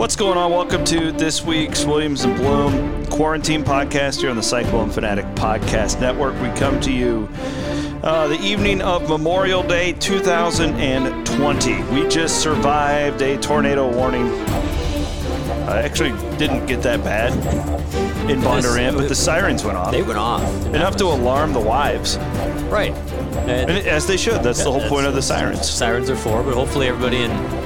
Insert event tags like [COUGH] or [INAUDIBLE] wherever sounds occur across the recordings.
What's going on? Welcome to this week's Williams and Bloom Quarantine Podcast here on the Cyclone Fanatic Podcast Network. We come to you uh, the evening of Memorial Day 2020. We just survived a tornado warning. I actually didn't get that bad in Bondurant, but the sirens went off. They went off. Enough to alarm the wives, Right. and And as they should. That's the whole point of the sirens. sirens are for, but hopefully everybody in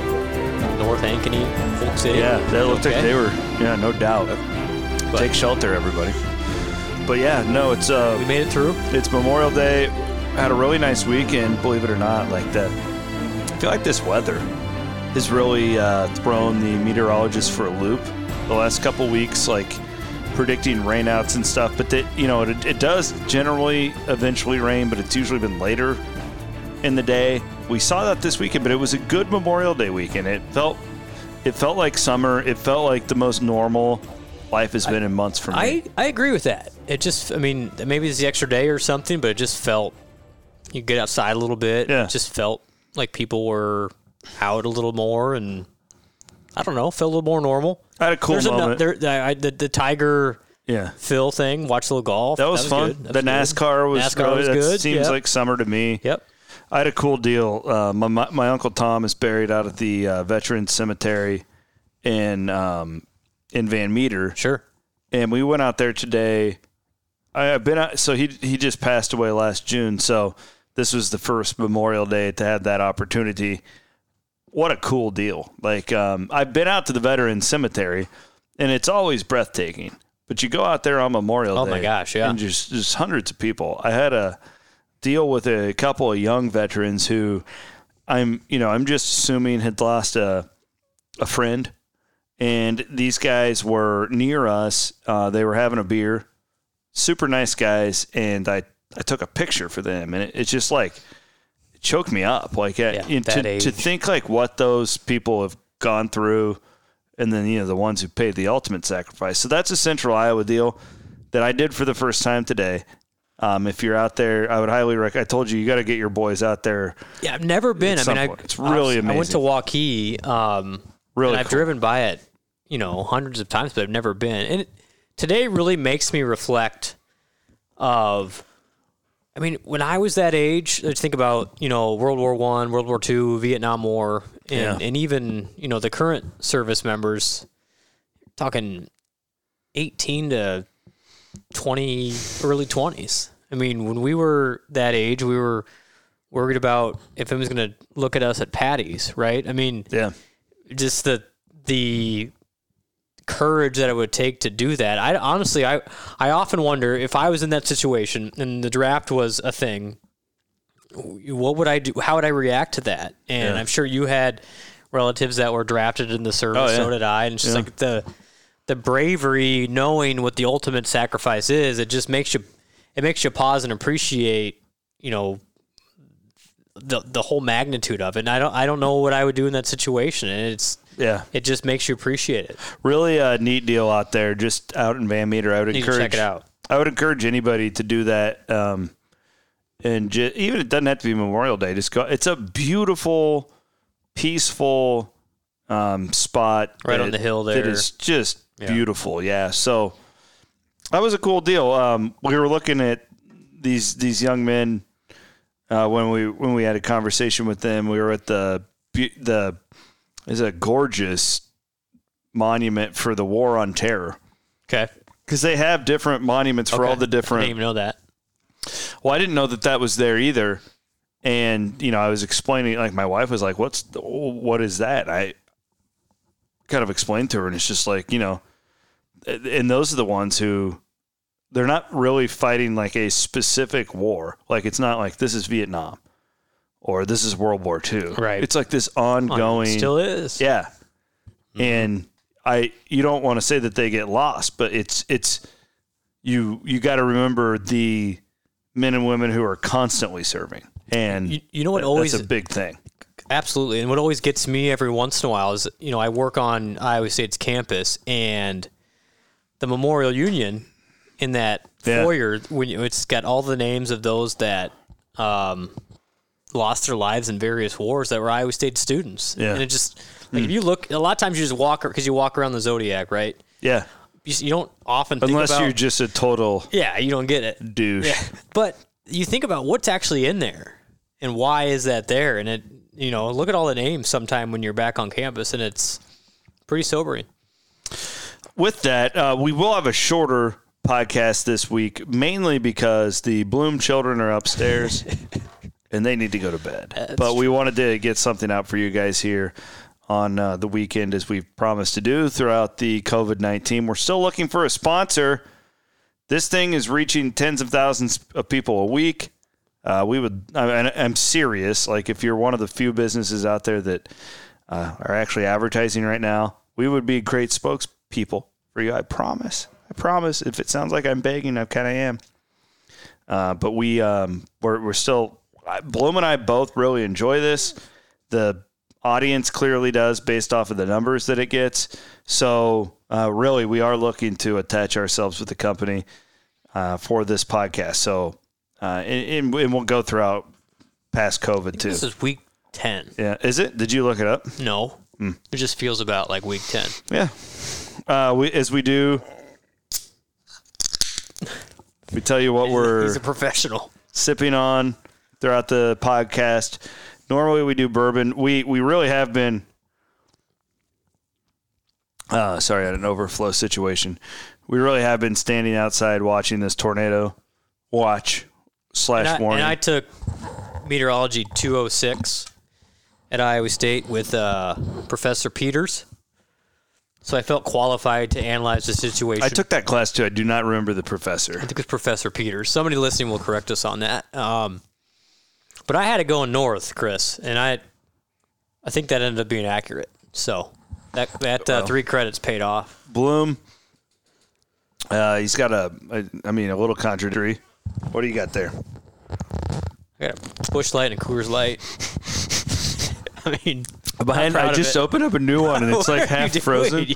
North Ankeny, Polk City. Yeah, they looked like they were. Yeah, no doubt. But- Take shelter, everybody. But yeah, no, it's uh, We made it through. it's Memorial Day. Had a really nice weekend, believe it or not. Like that, I feel like this weather has really uh, thrown the meteorologists for a loop. The last couple weeks, like predicting rainouts and stuff. But that you know, it, it does generally eventually rain, but it's usually been later in the day. We saw that this weekend, but it was a good Memorial Day weekend. It felt it felt like summer. It felt like the most normal life has been in months for me. I, I agree with that. It just, I mean, maybe it's the extra day or something, but it just felt, you get outside a little bit. Yeah. It just felt like people were out a little more and, I don't know, felt a little more normal. I had a cool There's moment. a, there, I, the, the Tiger yeah. Phil thing, watch a little golf. That was, fun. good. That the was good. NASCAR was NASCAR really, was that good. Seems Yep. like summer to me. Yep. I had a cool deal. Uh, my, my my uncle Tom is buried out at the uh, Veterans Cemetery in um, in Van Meter, Sure. and we went out there today. I have been out, so he he just passed away last June, so this was the first Memorial Day to have that opportunity. What a cool deal! Like um, I've been out to the Veterans Cemetery, and it's always breathtaking. But you go out there on Memorial Oh Day, Oh my gosh, yeah. and just just hundreds of people. I had a deal with a couple of young veterans who I'm you know I'm just assuming had lost a a friend, and these guys were near us. Uh, they were having a beer, super nice guys, and I I took a picture for them, and it, it's just like it choked me up. Like uh, Yeah, to to think like what those people have gone through, and then you know the ones who paid the ultimate sacrifice. So that's a Central Iowa deal that I did for the first time today. Um, if you're out there, I would highly recommend. I told you you got to get your boys out there. Yeah, I've never been. I mean, I. It's really amazing. I went to. Waukee. Um, Really and I've cool. driven by it, you know, hundreds of times, but I've never been. And it, today really makes me reflect of. I mean, when I was that age, let's think about you know World War One, World War Two, Vietnam War, and, Yeah. and even you know the current service members. Talking eighteen to twenty, early twenties. I mean, when we were that age, we were worried about if it was going to look at us at Patty's, right? I mean, Yeah, just the the courage that it would take to do that. I honestly, I I often wonder if I was in that situation and the draft was a thing, what would I do? How would I react to that? And Yeah. I'm sure you had relatives that were drafted in the service. Oh, yeah. So did I. And it's just Yeah. like the the bravery, knowing what the ultimate sacrifice is, it just makes you it makes you pause and appreciate, you know, the the whole magnitude of it. And I don't I don't know what I would do in that situation. And it's yeah. it just makes you appreciate it. really a neat deal out there, just out in Van Meter. I would encourage check it out. I would encourage anybody to do that. Um, and ju- even it doesn't have to be Memorial Day. Just go. It's a beautiful, peaceful um, spot Right on the hill there. is just Yeah. beautiful. Yeah. So that was a cool deal. Um, we were looking at these these young men uh, when we when we had a conversation with them. We were at the the is a gorgeous monument for the war on terror Okay. because they have different monuments for all Okay. the I didn't different. even know that. Well, I didn't know that that was there either, and you know, I was explaining. Like my wife was like, "What's the, what is that?" I kind of explained to her, and it's just like you know, and those are the ones who they're not really fighting like a specific war. Like it's not like this is Vietnam or this is World War II. Right. It's like this ongoing. Still is. Yeah. And I you don't want to say that they get lost, but it's it's you you got to remember the men and women who are constantly serving. And You, you know what always that's a big thing. Absolutely. And what always gets me every once in a while is, you know, I work on Iowa State's campus and the Memorial Union in that Yeah. foyer, when you, it's got all the names of those that um, lost their lives in various wars that were Iowa State students. Yeah. And it just like if you look, a lot of times you just walk because you walk around the Zodiac, right? Yeah. You, you don't often think Unless about, you're just a total yeah, you don't get it. douche. Yeah. But you think about what's actually in there and why is that there? And it, you know, look at all the names sometime when you're back on campus and it's pretty sobering. With that, uh, we will have a shorter podcast this week, mainly because the Bloom children are upstairs [LAUGHS] and they need to go to bed. but we wanted to get something out for you guys here on uh, the weekend, as we've promised to do throughout the COVID 19. We're still looking for a sponsor. This thing is reaching tens of thousands of people a week. Uh, we would, I, I'm serious. Like, if you're one of the few businesses out there that uh, are actually advertising right now, we would be great spokespeople for you. I promise. I promise. If it sounds like I'm begging, I kind of am. Uh, but we um, we're, we're still Bloom and I both really enjoy this. The audience clearly does based off of the numbers that it gets. So uh, really, we are looking to attach ourselves with the company uh, for this podcast. So uh, and, and we'll go throughout past COVID too. This is week 10. Yeah, is it? Did you look it up? No. It just feels about like week 10. Yeah. Uh, we, as we do, we tell you what we're He's a professional. sipping on throughout the podcast. Normally we do bourbon. We we really have been. Uh, sorry, I had an overflow situation. We really have been standing outside watching this tornado watch slash And I, warning. and I took meteorology 206 at Iowa State with uh, Professor Peters. So I felt qualified to analyze the situation. I took that class too. I do not remember the professor. I think it's Professor Peters. Somebody listening will correct us on that. Um, but I had it going north, Chris, and I, I think that ended up being accurate. So that that uh, three credits paid off. Bloom. Uh, he's got a, a, I mean, a little contradictory. What do you got there? I got a Busch Light and a Coors Light. [LAUGHS] I mean, Behind, I just opened up a new one and it's [LAUGHS] like half frozen. [LAUGHS]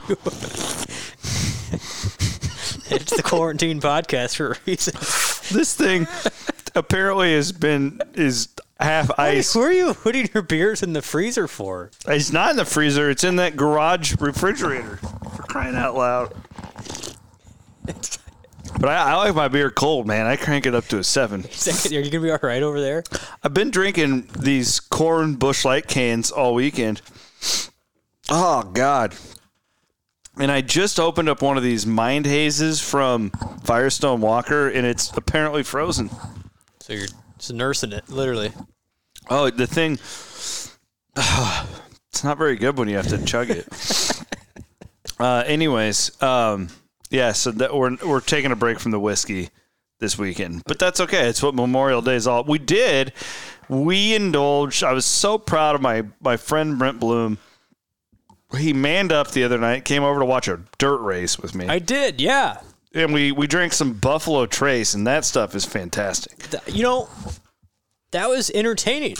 It's the quarantine podcast for a reason. [LAUGHS] This thing apparently has been is half ice. Who are you putting your beers in the freezer for? It's not in the freezer. It's in that garage refrigerator. For crying out loud. But I, I like my beer cold, man. I crank it up to a seven. [LAUGHS] Second, are you gonna be all right over there? I've been drinking these corn Busch light cans all weekend. Oh God. And I just opened up one of these mind hazes from Firestone Walker and it's apparently frozen. So you're just nursing it, literally. Oh, the thing [SIGHS] it's not very good when you have to chug it. [LAUGHS] uh anyways, um yeah, so that we're we're taking a break from the whiskey this weekend. But that's okay. It's what Memorial Day is all. We did. We indulged. I was so proud of my my friend Brent Bloom. He manned up the other night, came over to watch a dirt race with me. I did, yeah. and we we drank some Buffalo Trace and that stuff is fantastic. You know, that was entertaining.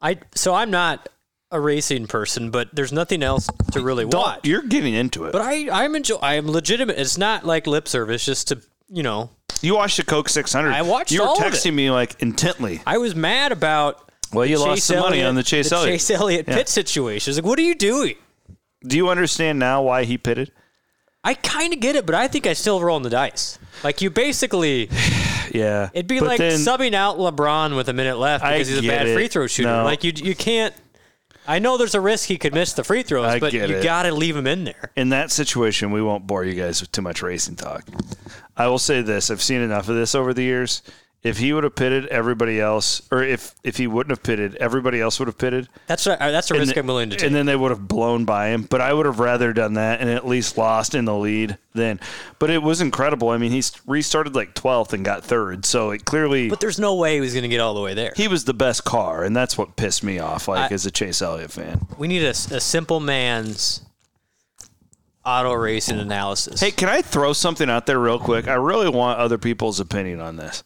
I so I'm not a racing person, but there's nothing else to really Don't- watch. You're getting into it. But I I'm enjoy. I am legitimate. It's not like lip service, just to you know. you watched the Coke 600. I watched You were all of it. texting me like intently. I was mad about. Well, you Chase lost some money on the Chase Elliott. Chase Elliott Yeah. pit situation. It's like, what are you doing? Do you understand now why he pitted? I kind of get it, but I think I still rolling the dice. Like you basically, [SIGHS] Yeah. it'd be But like then- subbing out LeBron with a minute left I because he's a bad it. free throw shooter. No. Like you, you can't. I know there's a risk he could miss the free throws, I but you it. got to leave him in there. in that situation, we won't bore you guys with too much racing talk. I will say this: I've seen enough of this over the years. If he would have pitted, everybody else, or if if he wouldn't have pitted, everybody else would have pitted. That's a, that's a risk th- I'm willing to take. And then they would have blown by him. But I would have rather done that and at least lost in the lead then. But it was incredible. I mean, he restarted like 12th and got third. So it clearly but there's no way he was going to get all the way there. he was the best car, and that's what pissed me off. Like I- as a Chase Elliott fan. We need a, a simple man's auto racing analysis. Hey, can I throw something out there real quick? I really want other people's opinion on this.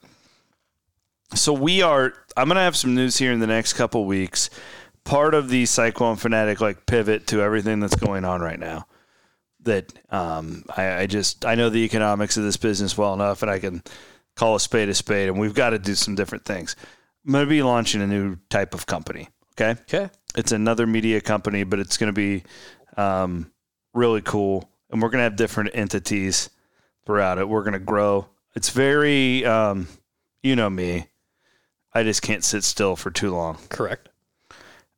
So we are. I'm going to have some news here in the next couple weeks. Part of the Cyclone Fanatic like pivot to everything that's going on right now. That um, I, I just I know the economics of this business well enough, and I can call a spade a spade, and we've got to do some different things. I'm going to be launching a new type of company. Okay. Okay. It's another media company, but it's going to be um, really cool. And we're going to have different entities throughout it. We're going to grow. It's very, um, you know me, I just can't sit still for too long. Correct.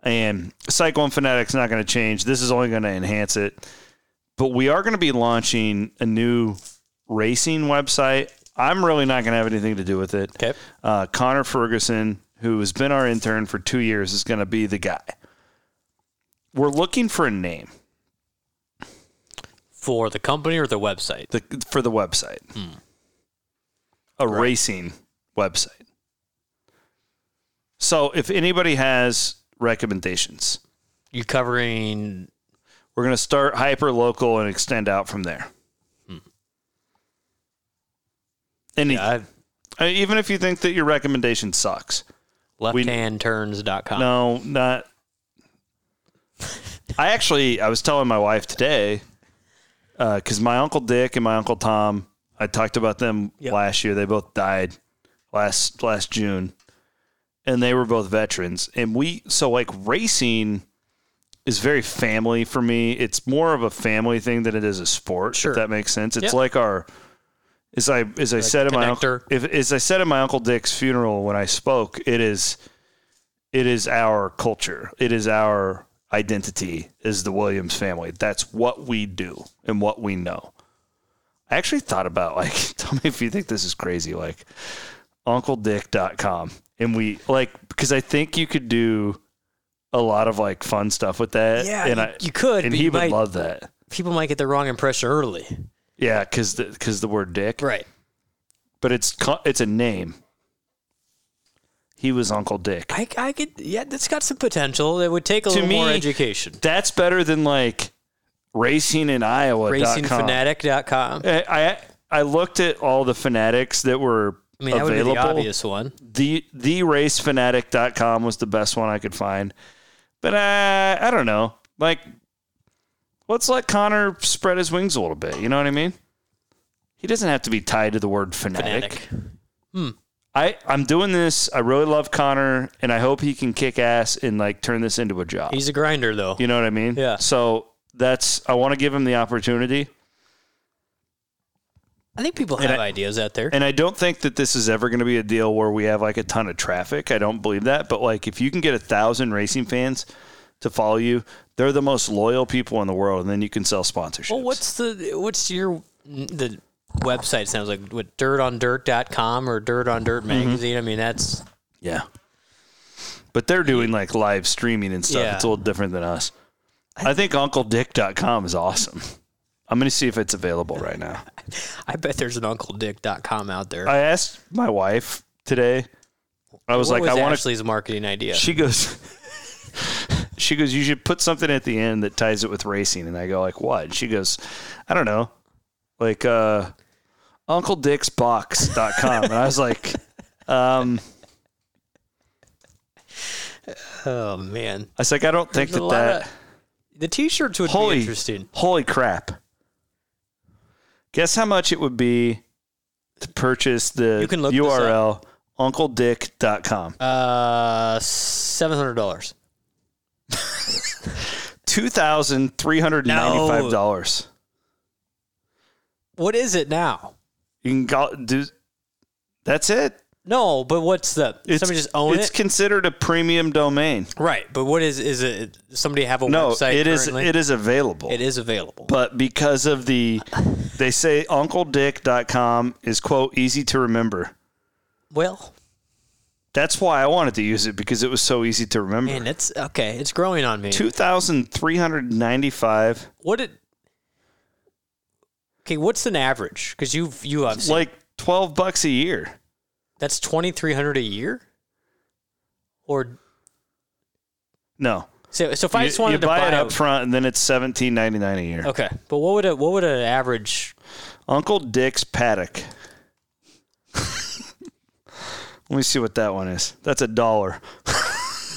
And Cyclone Fanatic's not going to change. This is only going to enhance it. But we are going to be launching a new racing website. I'm really not going to have anything to do with it. Okay. Uh, Connor Ferguson, who has been our intern for two years, is going to be the guy. We're looking for a name For the company or the website? the, for the website, a racing website. So if anybody has recommendations, You covering we're going to start hyper local and extend out from there. Any, yeah, uh, even if you think that your recommendation sucks, lefthandturns.com. no, not. [LAUGHS] I actually, I was telling my wife today because my uncle Dick and my uncle Tom, I talked about them Yep. last year. They both died last last June, and they were both veterans. And we so like racing is very family for me. It's more of a family thing than it is a sport. Sure. If that makes sense. It's Yep. like our. As I as I said in my uncle, if as I said at my uncle Dick's funeral when I spoke, it is it is our culture. It is our identity is the Williams family. That's what we do and what we know. I actually thought about like [LAUGHS] tell me if you think this is crazy like uncledick.com and we like because I think you could do a lot of like fun stuff with that. Yeah, and you, I you could. and he would might, love that. people might get the wrong impression early. Yeah, because the because the word dick, Right. but it's it's a name. He was Uncle Dick. I, I could, yeah, that's got some potential. It would take a To little more education. That's better than like racing in Iowa. Racingfanatic.com. I, I I looked at all the fanatics that were I mean, that would be the obvious one. The theracefanatic.com was the best one I could find. But uh, I don't know. Like let's let Connor spread his wings a little bit, you know what I mean? He doesn't have to be tied to the word fanatic. Fanatic. I I'm doing this. I really love Connor and I hope he can kick ass and like turn this into a job. He's a grinder, though. You know what I mean? Yeah. So that's I want to give him the opportunity. I think people have I- ideas out there. And I don't think that this is ever going to be a deal where we have like a ton of traffic. I don't believe that. But like, if you can get a thousand racing fans to follow you, they're the most loyal people in the world, and then you can sell sponsorships. well, what's the what's your the website? Sounds like what dirtondirt.com or Dirt on Dirt Mm-hmm. magazine. I mean, that's yeah? But they're doing like live streaming and stuff. Yeah. It's a little different than us. I think UncleDick.com is awesome. I'm going to see if it's available right now. [LAUGHS] I bet there's an UncleDick.com out there. I asked my wife today. I was what like, was I want to Ashley's marketing idea? She goes, [LAUGHS] she goes, you should put something at the end that ties it with racing. And I go, like, what? She goes, I don't know, like uh, UncleDicksBox.com. and I was like, [LAUGHS] um, oh man, I was like, I don't think There's that that. of- the T-shirts would holy, be interesting. holy crap! Guess how much it would be to purchase the You can look this URL UncleDick.com. Uh, seven hundred dollars. Two thousand three hundred ninety-five dollars. What is it now? You can go do. That's it. No, but what's the It's, somebody just own it's it? considered a premium domain. right, but what is is it? Somebody have a No, website? it is currently? it is available. It is available. But because of the they say uncledick.com is quote easy to remember. well, That's why I wanted to use it because it was so easy to remember. man, it's okay. It's growing on me. 2395 What it? Okay, what's an average? Because you've you have seen, like 12 bucks a year. That's twenty three hundred a year, or No. so so if I just wanted you to buy buy it a- up front and then it's 17.99 a year. Okay, but what would a what would an average? Uncle Dick's Paddock. [LAUGHS] Let me see what that one is. That's a dollar. [LAUGHS]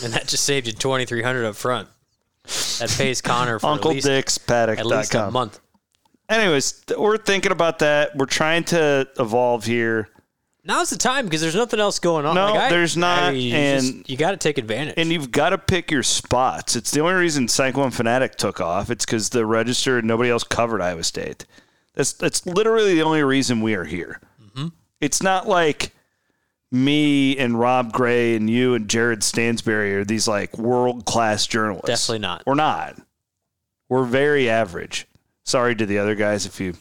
And that just saved you twenty three hundred up front. That pays Connor for Uncle least, at least a month. Anyways, we're thinking about that. We're trying to evolve here. Now's the time because there's nothing else going on. No, Like, I- there's not, I mean, you and- just- you got to take advantage. And you've got to pick your spots. It's the only reason Cyclone Fanatic took off. It's because the register and nobody else covered Iowa State. That's that's literally the only reason we are here. Mm-hmm. It's not like me and Rob Gray and you and Jared Stansberry are these like world class journalists. Definitely not. We're not. We're very average. Sorry to the other guys if you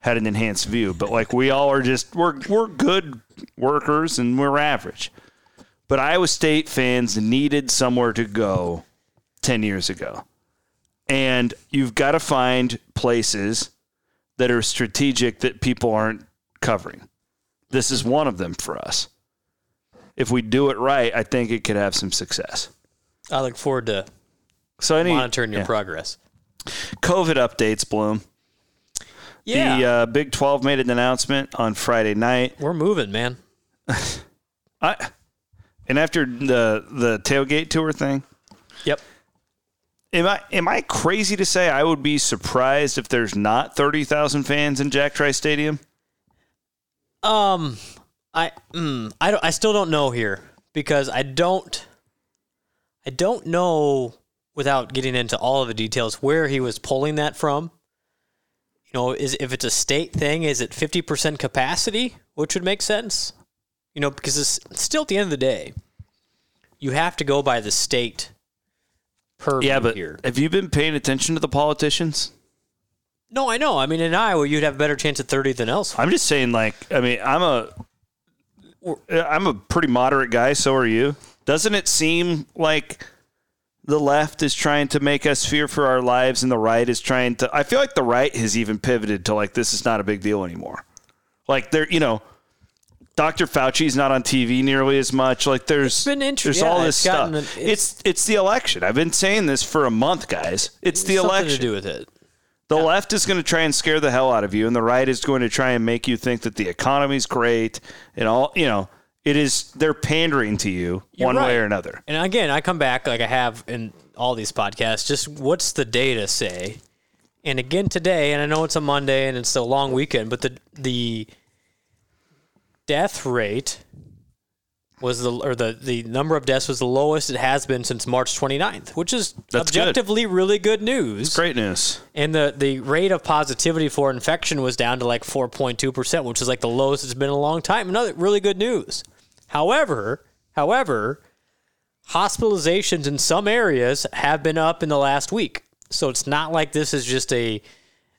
had an enhanced view, but like we all are just we're we're good workers and we're average. But Iowa State fans needed somewhere to go 10 years ago. And you've got to find places that are strategic that people aren't covering. This is one of them for us. If we do it right, I think it could have some success. I look forward to So any monitoring your yeah. progress. COVID updates, Bloom. Yeah, The uh, Big 12 made an announcement on Friday night. we're moving, man. [LAUGHS] I, and after the the tailgate tour thing, Yep. am I am I crazy to say I would be surprised if there's not 30,000 fans in Jack Trice Stadium? Um, I mm, I don't I still don't know here because I don't I don't know without getting into all of the details where he was pulling that from. You know, is if it's a state thing, is it fifty percent capacity, which would make sense? You know, because it's still at the end of the day, you have to go by the state purview Yeah, but here. have you been paying attention to the politicians? No, I know. I mean, in Iowa, you'd have a better chance at thirty than elsewhere. I'm just saying, like, I mean, I'm a, I'm a pretty moderate guy. So are you. Doesn't it seem like the left is trying to make us fear for our lives, and the right is trying to? I feel like the right has even pivoted to like this is not a big deal anymore. Like they're, you know, Dr. Fauci's not on TV nearly as much. Like there's there's yeah, all this it's stuff. a- it's it's the election. I've been saying this for a month, guys. It's the election. to do with it. The left is going to try and scare the hell out of you, and the right is going to try and make you think that the economy's great and all. You know, it is. They're pandering to you You're one way or another. And again, I come back like I have in all these podcasts. Just what's the data say? And again today, and I know it's a Monday and it's a long weekend, but the the death rate was the or the the number of deaths was the lowest it has been since March 29th, which is That's good. objectively really good news. Great news. And the, the rate of positivity for infection was down to like 4.2%, which is like the lowest it's been in a long time. Another really good news. However, however, hospitalizations in some areas have been up in the last week. So it's not like this is just a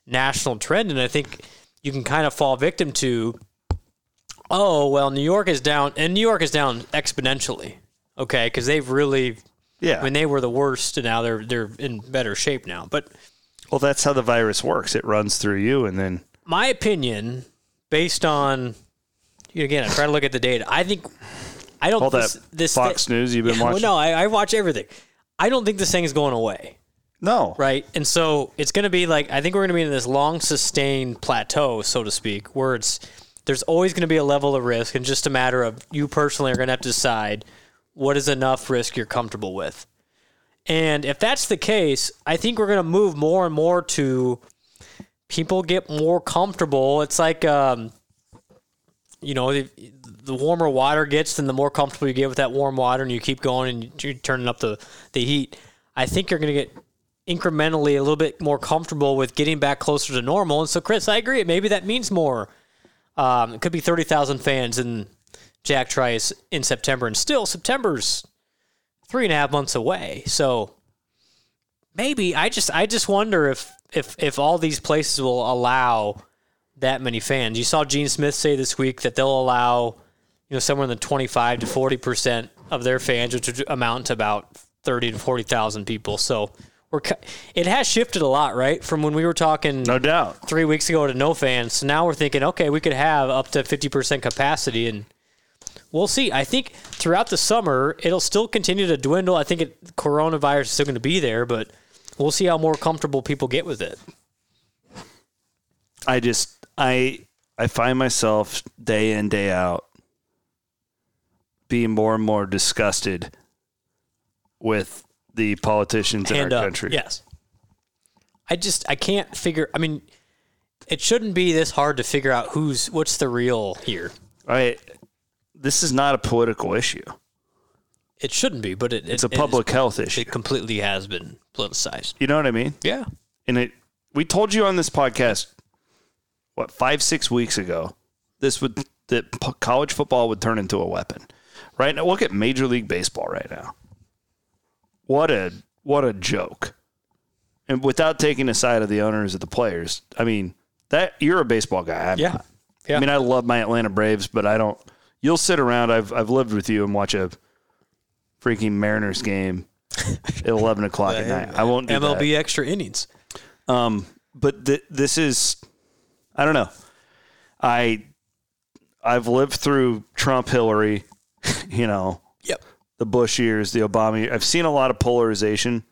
national trend. And I think you can kind of fall victim to, oh, well, New York is down, and New York is down exponentially. Okay. Because they've really, Yeah. I mean, they were the worst, and now they're they're in better shape now. But well, that's how the virus works. It runs through you, and then my opinion, based on again, I try to look at the data. I think I don't all this, that this Fox News you've been Well, watching. no, I, I watch everything. I don't think this thing is going away, no, right? And so it's going to be like I think we're going to be in this long sustained plateau, so to speak, where it's there's always going to be a level of risk, and just a matter of you personally are going to have to decide what is enough risk you're comfortable with. And if that's the case, I think we're going to move more and more to people get more comfortable. It's like, um, you know, the, the warmer water gets, then the more comfortable you get with that warm water, and you keep going and you're turning up the, the heat. I think you're going to get incrementally a little bit more comfortable with getting back closer to normal. And so, Chris, I agree. Maybe that means more. Um, it could be 30,000 fans in Jack Trice in September, and still, September's three and a half months away. So maybe I just I just wonder if if if all these places will allow that many fans. You saw Gene Smith say this week that they'll allow you know somewhere in the twenty five to forty percent of their fans, which would amount to about thirty to forty thousand people. So we're it has shifted a lot, right? From when we were talking no doubt. three weeks ago to no fans. So now we're thinking, okay, we could have up to 50% capacity, and we'll see. I think throughout the summer, it'll still continue to dwindle. I think it, coronavirus is still going to be there, but we'll see how more comfortable people get with it. I just I I find myself day in day out being more and more disgusted with the politicians in our up. country. Yes. I just I can't figure. I mean, it shouldn't be this hard to figure out who's what's the real here. I this is not a political issue. It shouldn't be, but it, It's a it is- public health issue. It completely has been politicized. You know what I mean? Yeah. And it we told you on this podcast what 5 6 weeks ago this would that college football would turn into a weapon. Right now look at Major League Baseball right now. What a what a joke. And without taking the side of the owners of the players, I mean, that you're a baseball guy. I'm Yeah. not. Yeah. I mean, I love my Atlanta Braves, but I don't. You'll sit around. I've I've lived with you and watch a freaking Mariners game [LAUGHS] at eleven o'clock at night. I won't do that. MLB extra innings. Um, but th- this is, I don't know. I I've lived through Trump, Hillary, [LAUGHS] you know. The Bush years, the Obama. year. I've seen a lot of polarization.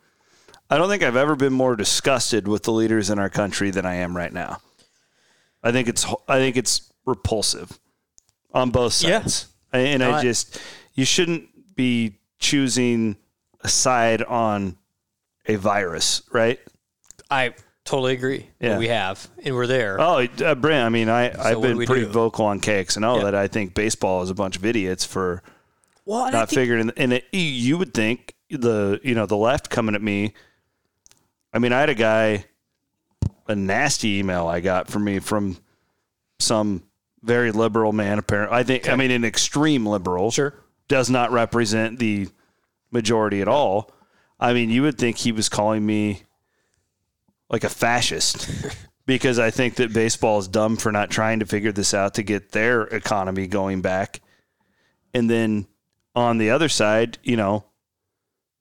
I don't think I've ever been more disgusted with the leaders in our country than I am right now. I think it's I think it's repulsive on both Yeah. sides, and No, I I- just you shouldn't be choosing a side on a virus, right? I totally agree. Yeah. We have, and we're there. Oh, uh, Brent. I mean, I I've been pretty do? vocal on KXNO Yeah. that I think baseball is a bunch of idiots for well, I not think- figuring. And it, you would think the you know the left coming at me. I mean, I had a guy, a nasty email I got from me from some very liberal man. Apparently, I think I mean an extreme liberal Sure. does not represent the majority at all. I mean, you would think he was calling me like a fascist [LAUGHS] because I think that baseball is dumb for not trying to figure this out to get their economy going back. And then on the other side, you know,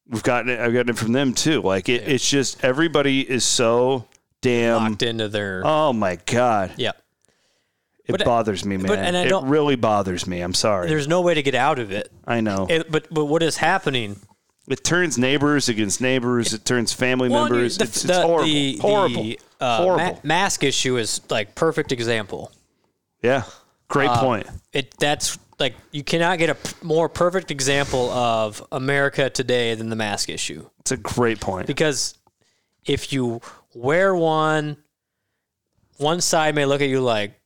we've gotten it, I've gotten it from them too. Like it, it's just everybody is so damn. locked into their. Oh my god, yeah. it But- bothers me, man. but- and I it don't- really bothers me. I'm sorry. There's no way to get out of it. I know. It- but but what is happening? It turns neighbors against neighbors. It turns family Well, members. the- it's, the- it's horrible. the- horrible. the, uh, horrible. ma- mask issue is like perfect example. yeah. Great Uh, point. It that's like you cannot get a p- more perfect example of America today than the mask issue. It's a great point. because if you wear one, one side may look at you like,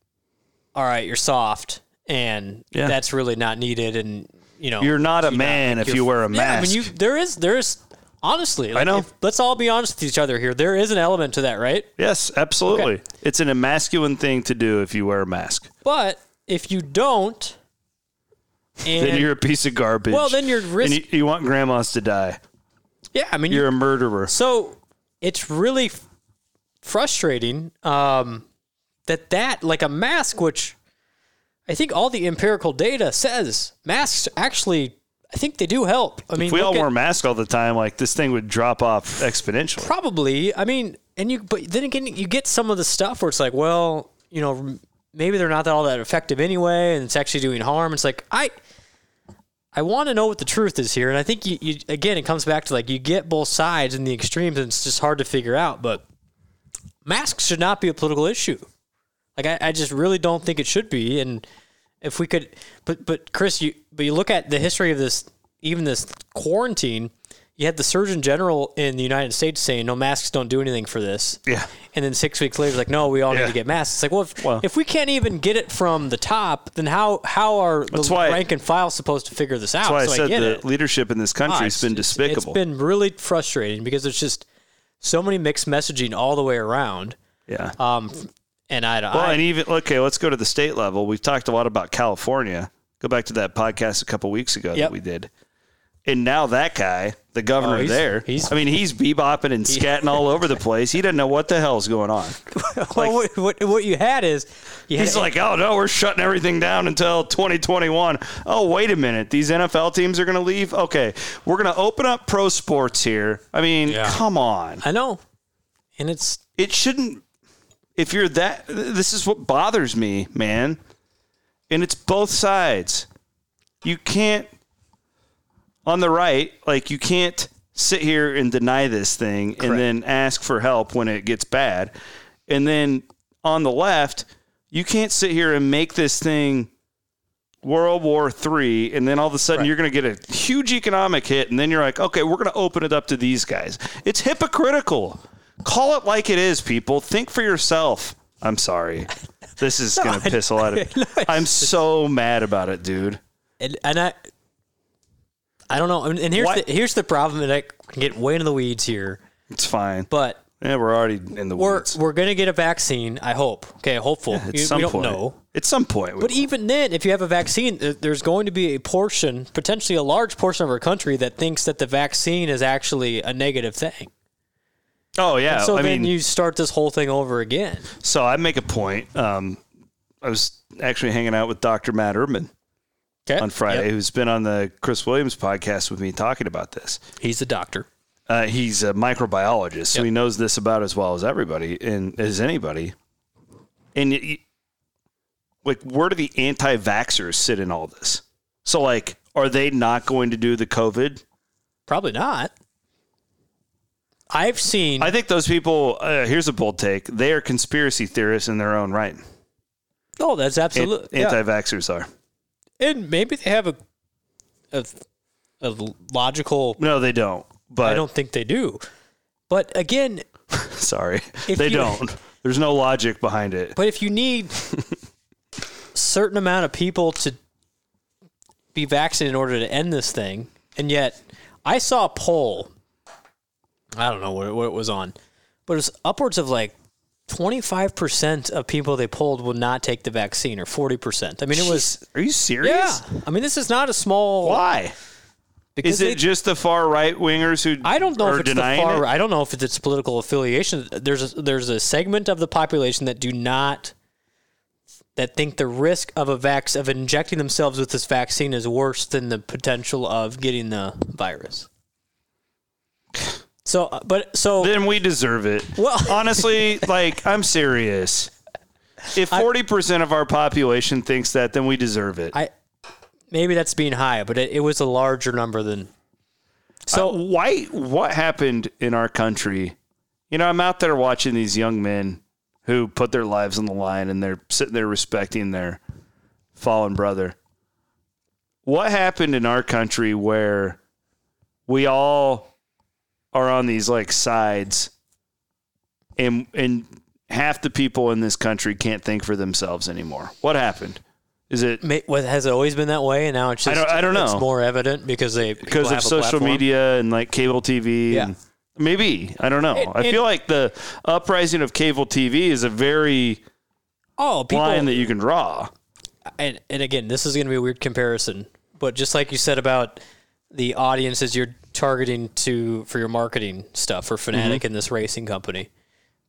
"All right, you're soft," and Yeah. that's really not needed. And you know, You're not a do man if you're- wear a Yeah, I mask. mean, you there is there is honestly, like, know. if- let's all be honest with each other here. There is an element to that, right? yes, absolutely. It's an emasculine thing to do if you wear a mask. But if you don't, and then you're a piece of garbage. well, then you're and risk. you, you want grandmas to die. yeah, I mean, You're a murderer. So it's really f- frustrating um, that that like a mask, which I think all the empirical data says masks actually, I think they do help. I mean, If we all wore masks all the time, like this thing would drop off exponentially. probably. I mean, and you, but then again, you get some of the stuff where it's like, well, you know, maybe they're not that all that effective anyway, and it's actually doing harm. It's like I. I want to know what the truth is here, and I think you, you again it comes back to like you get both sides and the extremes, and it's just hard to figure out. But masks should not be a political issue. Like I, I just really don't think it should be. And if we could, but but Chris, you but you look at the history of this, even this quarantine. You had the Surgeon General in the United States saying, "No masks don't do anything for this." Yeah. And then six weeks later, like, "No, we all Yeah. need to get masks." It's like, well, if, Well- if we can't even get it from the top, then how how are the rank and file supposed to figure this out? That's why I so said get the it. leadership in this country Ah, has been despicable. It's been really frustrating because there's just so many mixed messaging all the way around. yeah. Um, and I, Well, I and even okay, let's go to the state level. We've talked a lot about California. Go back to that podcast a couple weeks ago Yep. that we did. And now that guy, the governor Oh, he's- there, he's- I mean, he's bebopping and [LAUGHS] scatting all over the place. He doesn't know what the hell's going on. well, what, what what you had is you had He's like, oh no, we're shutting everything down until 2021. Oh, wait a minute. These NFL teams are going to leave? Okay, we're going to open up pro sports here. I mean, Yeah. come on. I know, and it's it shouldn't if you're that this is what bothers me man and it's both sides you can't on the right like you can't sit here and deny this thing and then ask for help when it gets bad and then on the left you can't sit here and make this thing World War Three, and then all of a sudden you're going to get a huge economic hit, and then you're like, okay, we're going to open it up to these guys. It's hypocritical. Call it like it is, people. Think for yourself. I'm sorry. This is [LAUGHS] going to piss a lot of. [LAUGHS] No, I'm so mad about it, dude. and, and I, I don't know. And and here's What? the, here's the problem, that I can get way into the weeds here, It's fine. but yeah, we're already in the we're weeds. we're gonna get a vaccine. I hope. Okay, hopeful. At You- some we don't point. know. At some point. But even then, if you have a vaccine, there's going to be a portion, potentially a large portion of our country, that thinks that the vaccine is actually a negative thing. oh yeah. So I then mean, you start this whole thing over again. so I make a point. Um, I was actually hanging out with Dr. Matt Urban Okay. on Friday, who's been on the Chris Williams podcast with me talking about this. He's a doctor. Uh, he's a microbiologist, so Yep. he knows this about as well as everybody and as anybody. And like, where do the anti-vaxxers sit in all this? So, like, are they not going to do the COVID? Probably not. I've seen. I think those people. Uh, here's a bold take: they are conspiracy theorists in their own right. oh, that's absolutely. yeah. Anti-vaxxers are. And maybe they have a, a, a logical. No, they don't. But I don't think they do. But again, [LAUGHS] sorry, they you- don't. There's no logic behind it. But if you need [LAUGHS] certain amount of people to be vaccinated in order to end this thing, and yet I saw a poll. I don't know what it, what it was on, but it was upwards of like twenty five percent of people they polled would not take the vaccine, or forty percent. I mean, it was Are you serious? yeah. I mean, this is not a small. Why? Because Is it they- just the far right wingers who I don't know are if it's the far. it? I don't know if it's political affiliation. There's a, there's a segment of the population that do not that think the risk of a vax of injecting themselves with this vaccine is worse than the potential of getting the virus. So, uh, but so then we deserve it. Well- [LAUGHS] honestly, like I'm serious. If forty percent of our population thinks that, then we deserve it. I maybe that's being high, but it, it was a larger number than. So Uh, why? What happened in our country? You know, I'm out there watching these young men who put their lives on the line, and they're sitting there respecting their fallen brother. What happened in our country where we all are on these like sides, and and half the people in this country can't think for themselves anymore? What happened? Is it has it always been that way, and now it's just don't- I don't It's know. more evident because they because of social platform. media and like cable TV. Yeah. Maybe I don't know. And- I and- feel like the uprising of cable TV is a very Oh, people line that you can draw. and and again, this is going to be a weird comparison, but just like you said about the audiences you're targeting to for your marketing stuff for Fanatic and this racing company,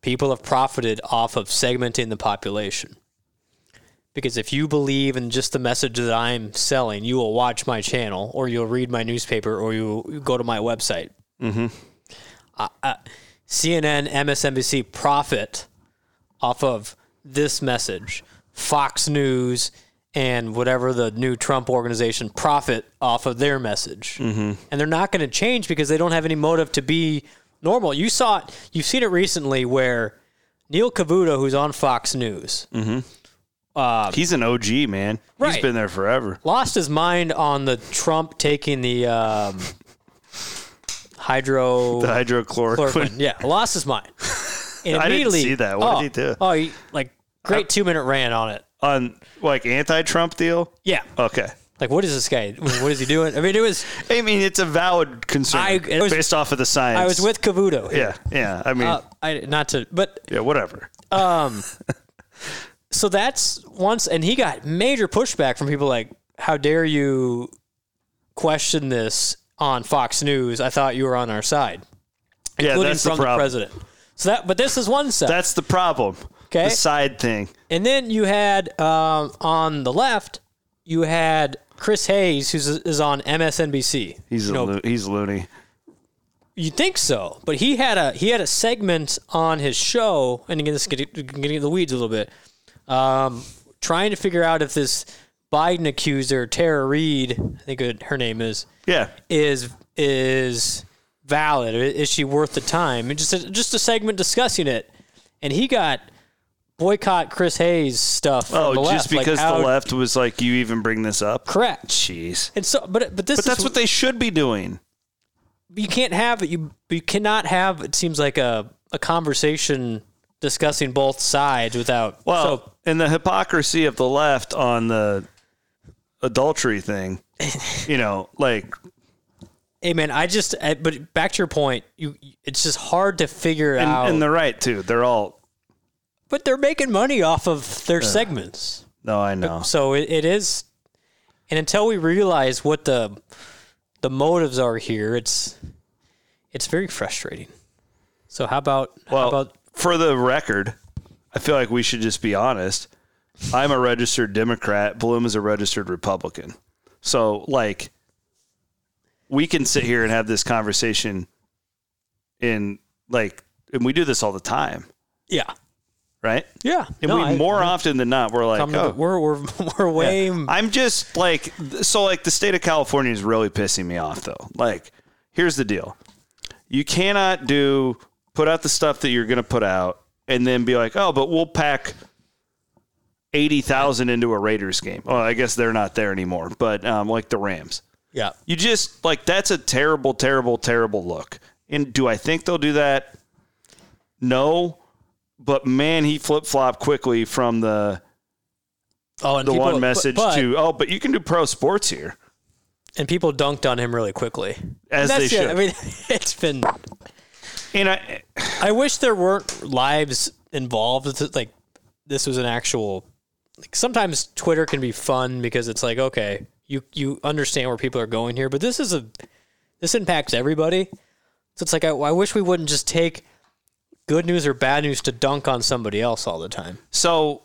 people have profited off of segmenting the population. Because if you believe in just the message that I'm selling, you will watch my channel, or you'll read my newspaper, or you'll go to my website. Mm-hmm. Uh, uh, CNN, MSNBC profit off of this message. Fox News and whatever the new Trump organization profit off of their message. Mm-hmm. And they're not going to change because they don't have any motive to be normal. You saw it, you've seen it recently where Neil Cavuto, who's on Fox News, He's an OG man. Right. He's been there forever. lost his mind on the Trump taking the um, hydro. [LAUGHS] The hydrochloroquine. Yeah, lost his mind. And [LAUGHS] I didn't see that. What oh, did he do? Oh, he, like great two minute rant on it. On like anti-Trump deal. Yeah, Okay. like what is this guy? What is he doing? I mean, it was. I mean, it's a valid concern I- was- based off of the science. I was with Cavuto. Yeah, yeah. I mean, Uh, I not to, but yeah, whatever. um, [LAUGHS] so that's once, and he got major pushback from people like, "How dare you question this on Fox News? I thought you were on our side, Yeah, including that's from the, problem. president." So that, but this is one side. That's the problem. Okay. The side thing. And then you had um, on the left, you had Chris Hayes, who's is on MSNBC. He's you a know, lo- he's loony. You think so, but he had a he had a segment on his show, and again, this is getting, getting in the weeds a little bit, um, trying to figure out if this Biden accuser Tara Reade, I think it- her name is, Yeah. is is valid. Is she worth the time? And just a, just a segment discussing it, and he got boycott Chris Hayes stuff. Oh, the just left, like because how- the left was like, you even bring this up? correct. Jeez. And so, but but this But is that's what they should be doing. you can't have it. You you cannot have. It seems like a a conversation discussing both sides without. Well, so and the hypocrisy of the left on the adultery thing, [LAUGHS] you know, like Hey man, I just but back to your point, you it's just hard to figure and, out. and they're right too. They're all but they're making money off of their segments. no, I know. So it, it is, and until we realize what the the motives are here, it's it's very frustrating. So how about how Well, about for the record, I feel like we should just be honest. I'm a registered Democrat. Bloom is a registered Republican. So, like, we can sit here and have this conversation in, like, and we do this all the time, yeah right? yeah And No, we I- more I often than not, we're like, oh, the- we're we're [LAUGHS] we're way I'm just like, so like the state of California is really pissing me off though. Like, here's the deal you cannot do, put out the stuff that you're going to put out and then be like, oh, but we'll pack 80,000 into a Raiders game. Well, I guess they're not there anymore, but um, like the Rams. yeah You just, like, that's a terrible, terrible, terrible look. And do I think they'll do that? No. But man, he flip flopped quickly from the oh and the people, one message but, to oh, but you can do pro sports here, and people dunked on him really quickly as they it. should. I mean, [LAUGHS] it's been. and I, I wish there weren't lives involved. Like this was an actual. Like sometimes Twitter can be fun because it's like okay, you you understand where people are going here, but this is a this impacts everybody. So it's like I, I wish we wouldn't just take good news or bad news to dunk on somebody else all the time. so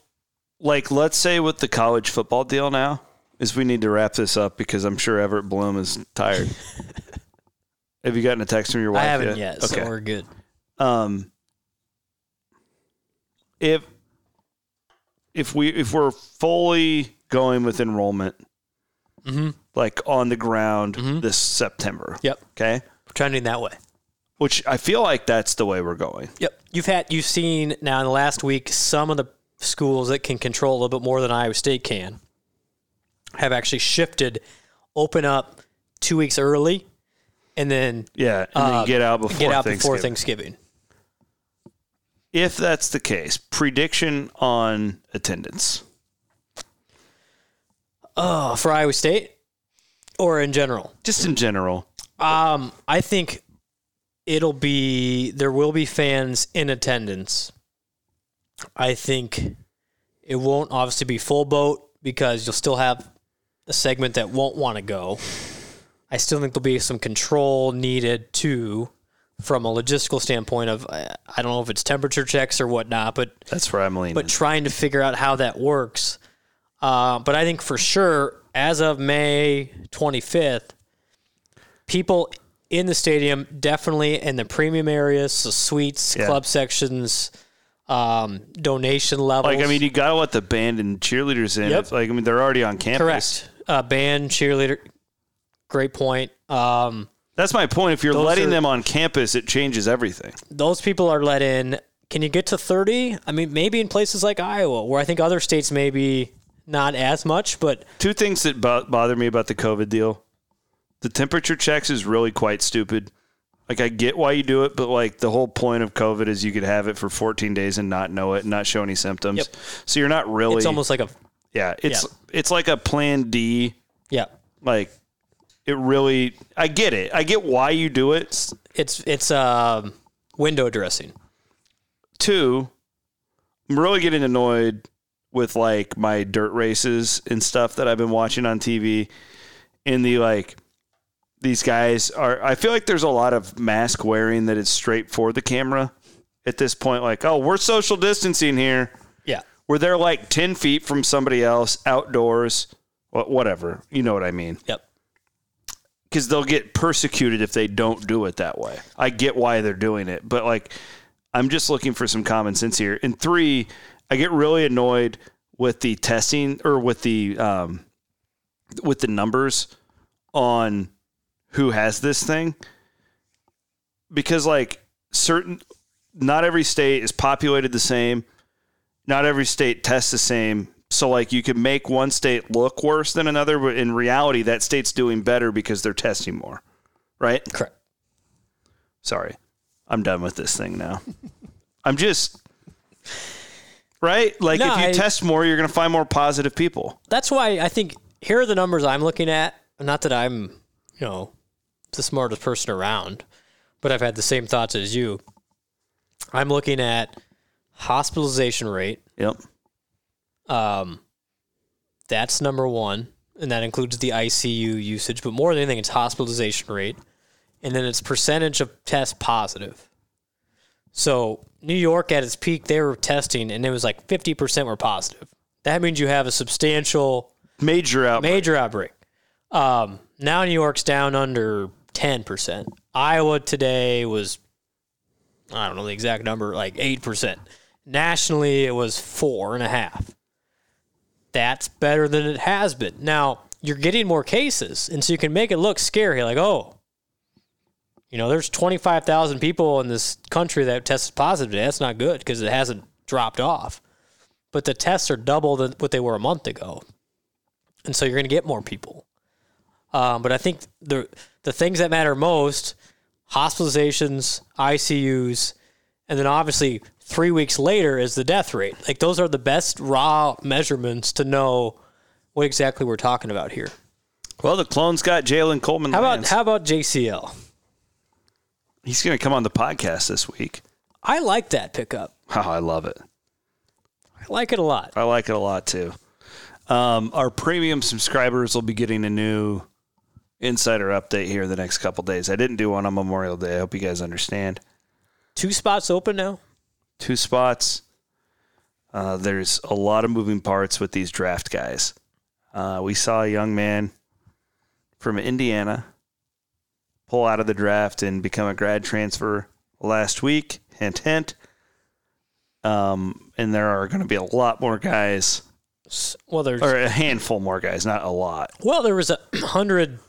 like let's say with the college football deal now is we need to wrap this up because I'm sure Everett Bloom is tired. [LAUGHS] Have you gotten a text from your wife? I haven't yet, Okay. so we're good. um, if if we if we're fully going with enrollment, Mhm. like on the ground this September, Yep, okay, we're trending that way. Which I feel like that's the way we're going. Yep. You've had you've seen now in the last week some of the schools that can control a little bit more than Iowa State can have actually shifted, open up two weeks early, and then Yeah, and uh, then get out before get out Thanksgiving. before Thanksgiving. If that's the case, prediction on attendance. Oh, for Iowa State or in general. Just in general. Um, I think it'll be there will be fans in attendance. I think it won't obviously be full boat because you'll still have a segment that won't want to go. I still think there'll be some control needed too, from a logistical standpoint of I don't know if it's temperature checks or whatnot, but That's where I'm leaning. but trying to figure out how that works. Uh, but I think for sure, as of May 25th, people in the stadium, definitely in the premium areas, so suites, Yeah. club sections, um, donation levels. like, I mean, you got to let the band and cheerleaders in. Yep. Like, I mean, they're already on campus. correct. Uh, band, cheerleader, great point. Um, That's my point. If you're letting are- them on campus, it changes everything. those people are let in. Can you get to 30? I mean, maybe in places like Iowa, where I think other states maybe not as much, but Two things that bo- bother me about the COVID deal the temperature checks is really quite stupid. Like, I get why you do it, but like the whole point of COVID is you could have it for 14 days and not know it and not show any symptoms. Yep. So you're not really. it's almost like a yeah, it's Yeah. it's like a plan D. yeah. Like, it really. I get it. I get why you do it. It's it's um, window dressing. Two, I'm really getting annoyed with like my dirt races and stuff that I've been watching on TV. In the like, these guys are. I feel like there's a lot of mask wearing that is straight for the camera at this point. Like, oh, we're social distancing here. Yeah. Where they're like 10 feet from somebody else outdoors, whatever. You know what I mean? Yep. because they'll get persecuted if they don't do it that way. I get why they're doing it, but like, I'm just looking for some common sense here. And three, I get really annoyed with the testing or with the um, with the numbers on who has this thing? Because like certain not every state is populated the same. Not every state tests the same. So like you could make one state look worse than another but in reality that state's doing better because they're testing more. Right? Correct. sorry. I'm done with this thing now. I'm just right? Like No, if you I- test more you're going to find more positive people. That's why I think here are the numbers I'm looking at. Not that I'm, you know, the smartest person around, but I've had the same thoughts as you. I'm looking at hospitalization rate. Yep. Um, that's number one, and that includes the ICU usage. But more than anything, it's hospitalization rate, and then it's percentage of test positive. So New York at its peak, they were testing, and it was like 50% were positive. That means you have a substantial Major outbreak. major outbreak. Um, now New York's down under 10%. Iowa today was, I don't know the exact number, like 8%. Nationally, it was four and a half. That's better than it has been. Now, you're getting more cases, and so you can make it look scary like, oh, you know, there's 25,000 people in this country that tested positive today. That's not good because it hasn't dropped off. But the tests are double than what they were a month ago and so you're going to get more people. Um, but I think the the things that matter most: hospitalizations, ICUs, and then obviously three weeks later is the death rate. Like those are the best raw measurements to know what exactly we're talking about here. Well, the clone's got Jalen Coleman. How about how about JCL? He's going to come on the podcast this week. I like that pickup. [LAUGHS] Oh, I love it. I like it a lot. I like it a lot too. Um, our premium subscribers will be getting a new insider update here the next couple days. I didn't do one on Memorial Day. I hope you guys understand. Two spots open now. Two spots. Uh, there's a lot of moving parts with these draft guys. Uh, we saw a young man from Indiana pull out of the draft and become a grad transfer last week. Hint, hint. Um, and there are going to be a lot more guys, Well, there's or a handful more guys, not a lot. well, there was a [CLEARS THROAT] hundred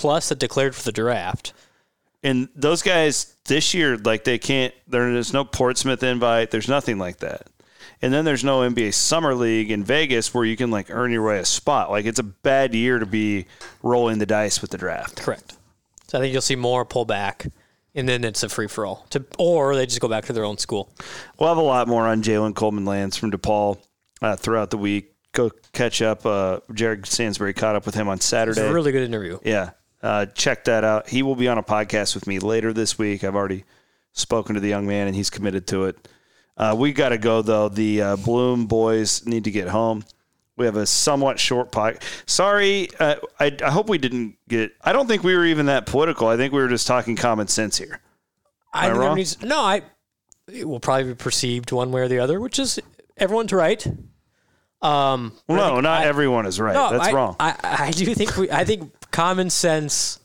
plus that declared for the draft. And those guys this year, like they can't. There's no Portsmouth invite. There's nothing like that. And then there's no NBA Summer League in Vegas where you can like earn your way a spot. Like it's a bad year to be rolling the dice with the draft. Correct. So I think you'll see more pull back, and then it's a free for all. To or they just go back to their own school. We'll have a lot more on Jalen Coleman Lands from DePaul uh, throughout the week. Go catch up. Uh, Jared Stansbury caught up with him on It's Saturday. a really good interview. Yeah. Uh, check that out. He will be on a podcast with me later this week. I've already spoken to the young man, and he's committed to it. Uh, we got to go, though. The uh, Bloom boys need to get home. We have a somewhat short pod. Sorry. Uh, I, I hope we didn't get. I don't think we were even that political. I think we were just talking common sense here. I I wrong? needs, no, I it will probably be perceived one way or the other, which is everyone's right. Um, Well, no, think not I- everyone is right. no, That's I, wrong. I, I do think we, I think common sense,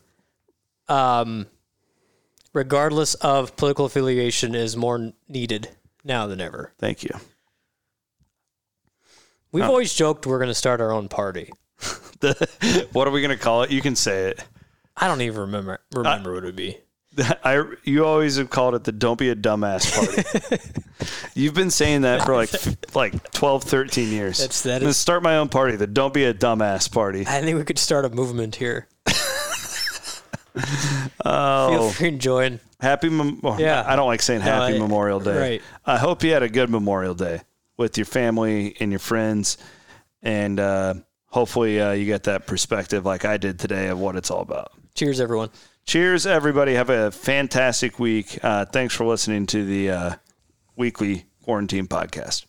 um, regardless of political affiliation, is more needed now than ever. Thank you. We've Oh. always joked we're going to start our own party. [LAUGHS] The, what are we going to call it? You can say it. I don't even remember remember what it would be. I you always have called it the don't be a dumbass party. [LAUGHS] You've been saying that for like like 12 13 years. That's- that is- start my own party, the don't be a dumbass party. I think we could start a movement here. [LAUGHS] oh, Feel free to join. happy mem- oh, Yeah. I don't like saying happy I- Memorial Day. right. I hope you had a good Memorial Day with your family and your friends and uh, hopefully uh, you get that perspective like I did today of what it's all about. Cheers, everyone. Cheers, everybody. Have a fantastic week. Uh, thanks for listening to the uh, weekly quarantine podcast.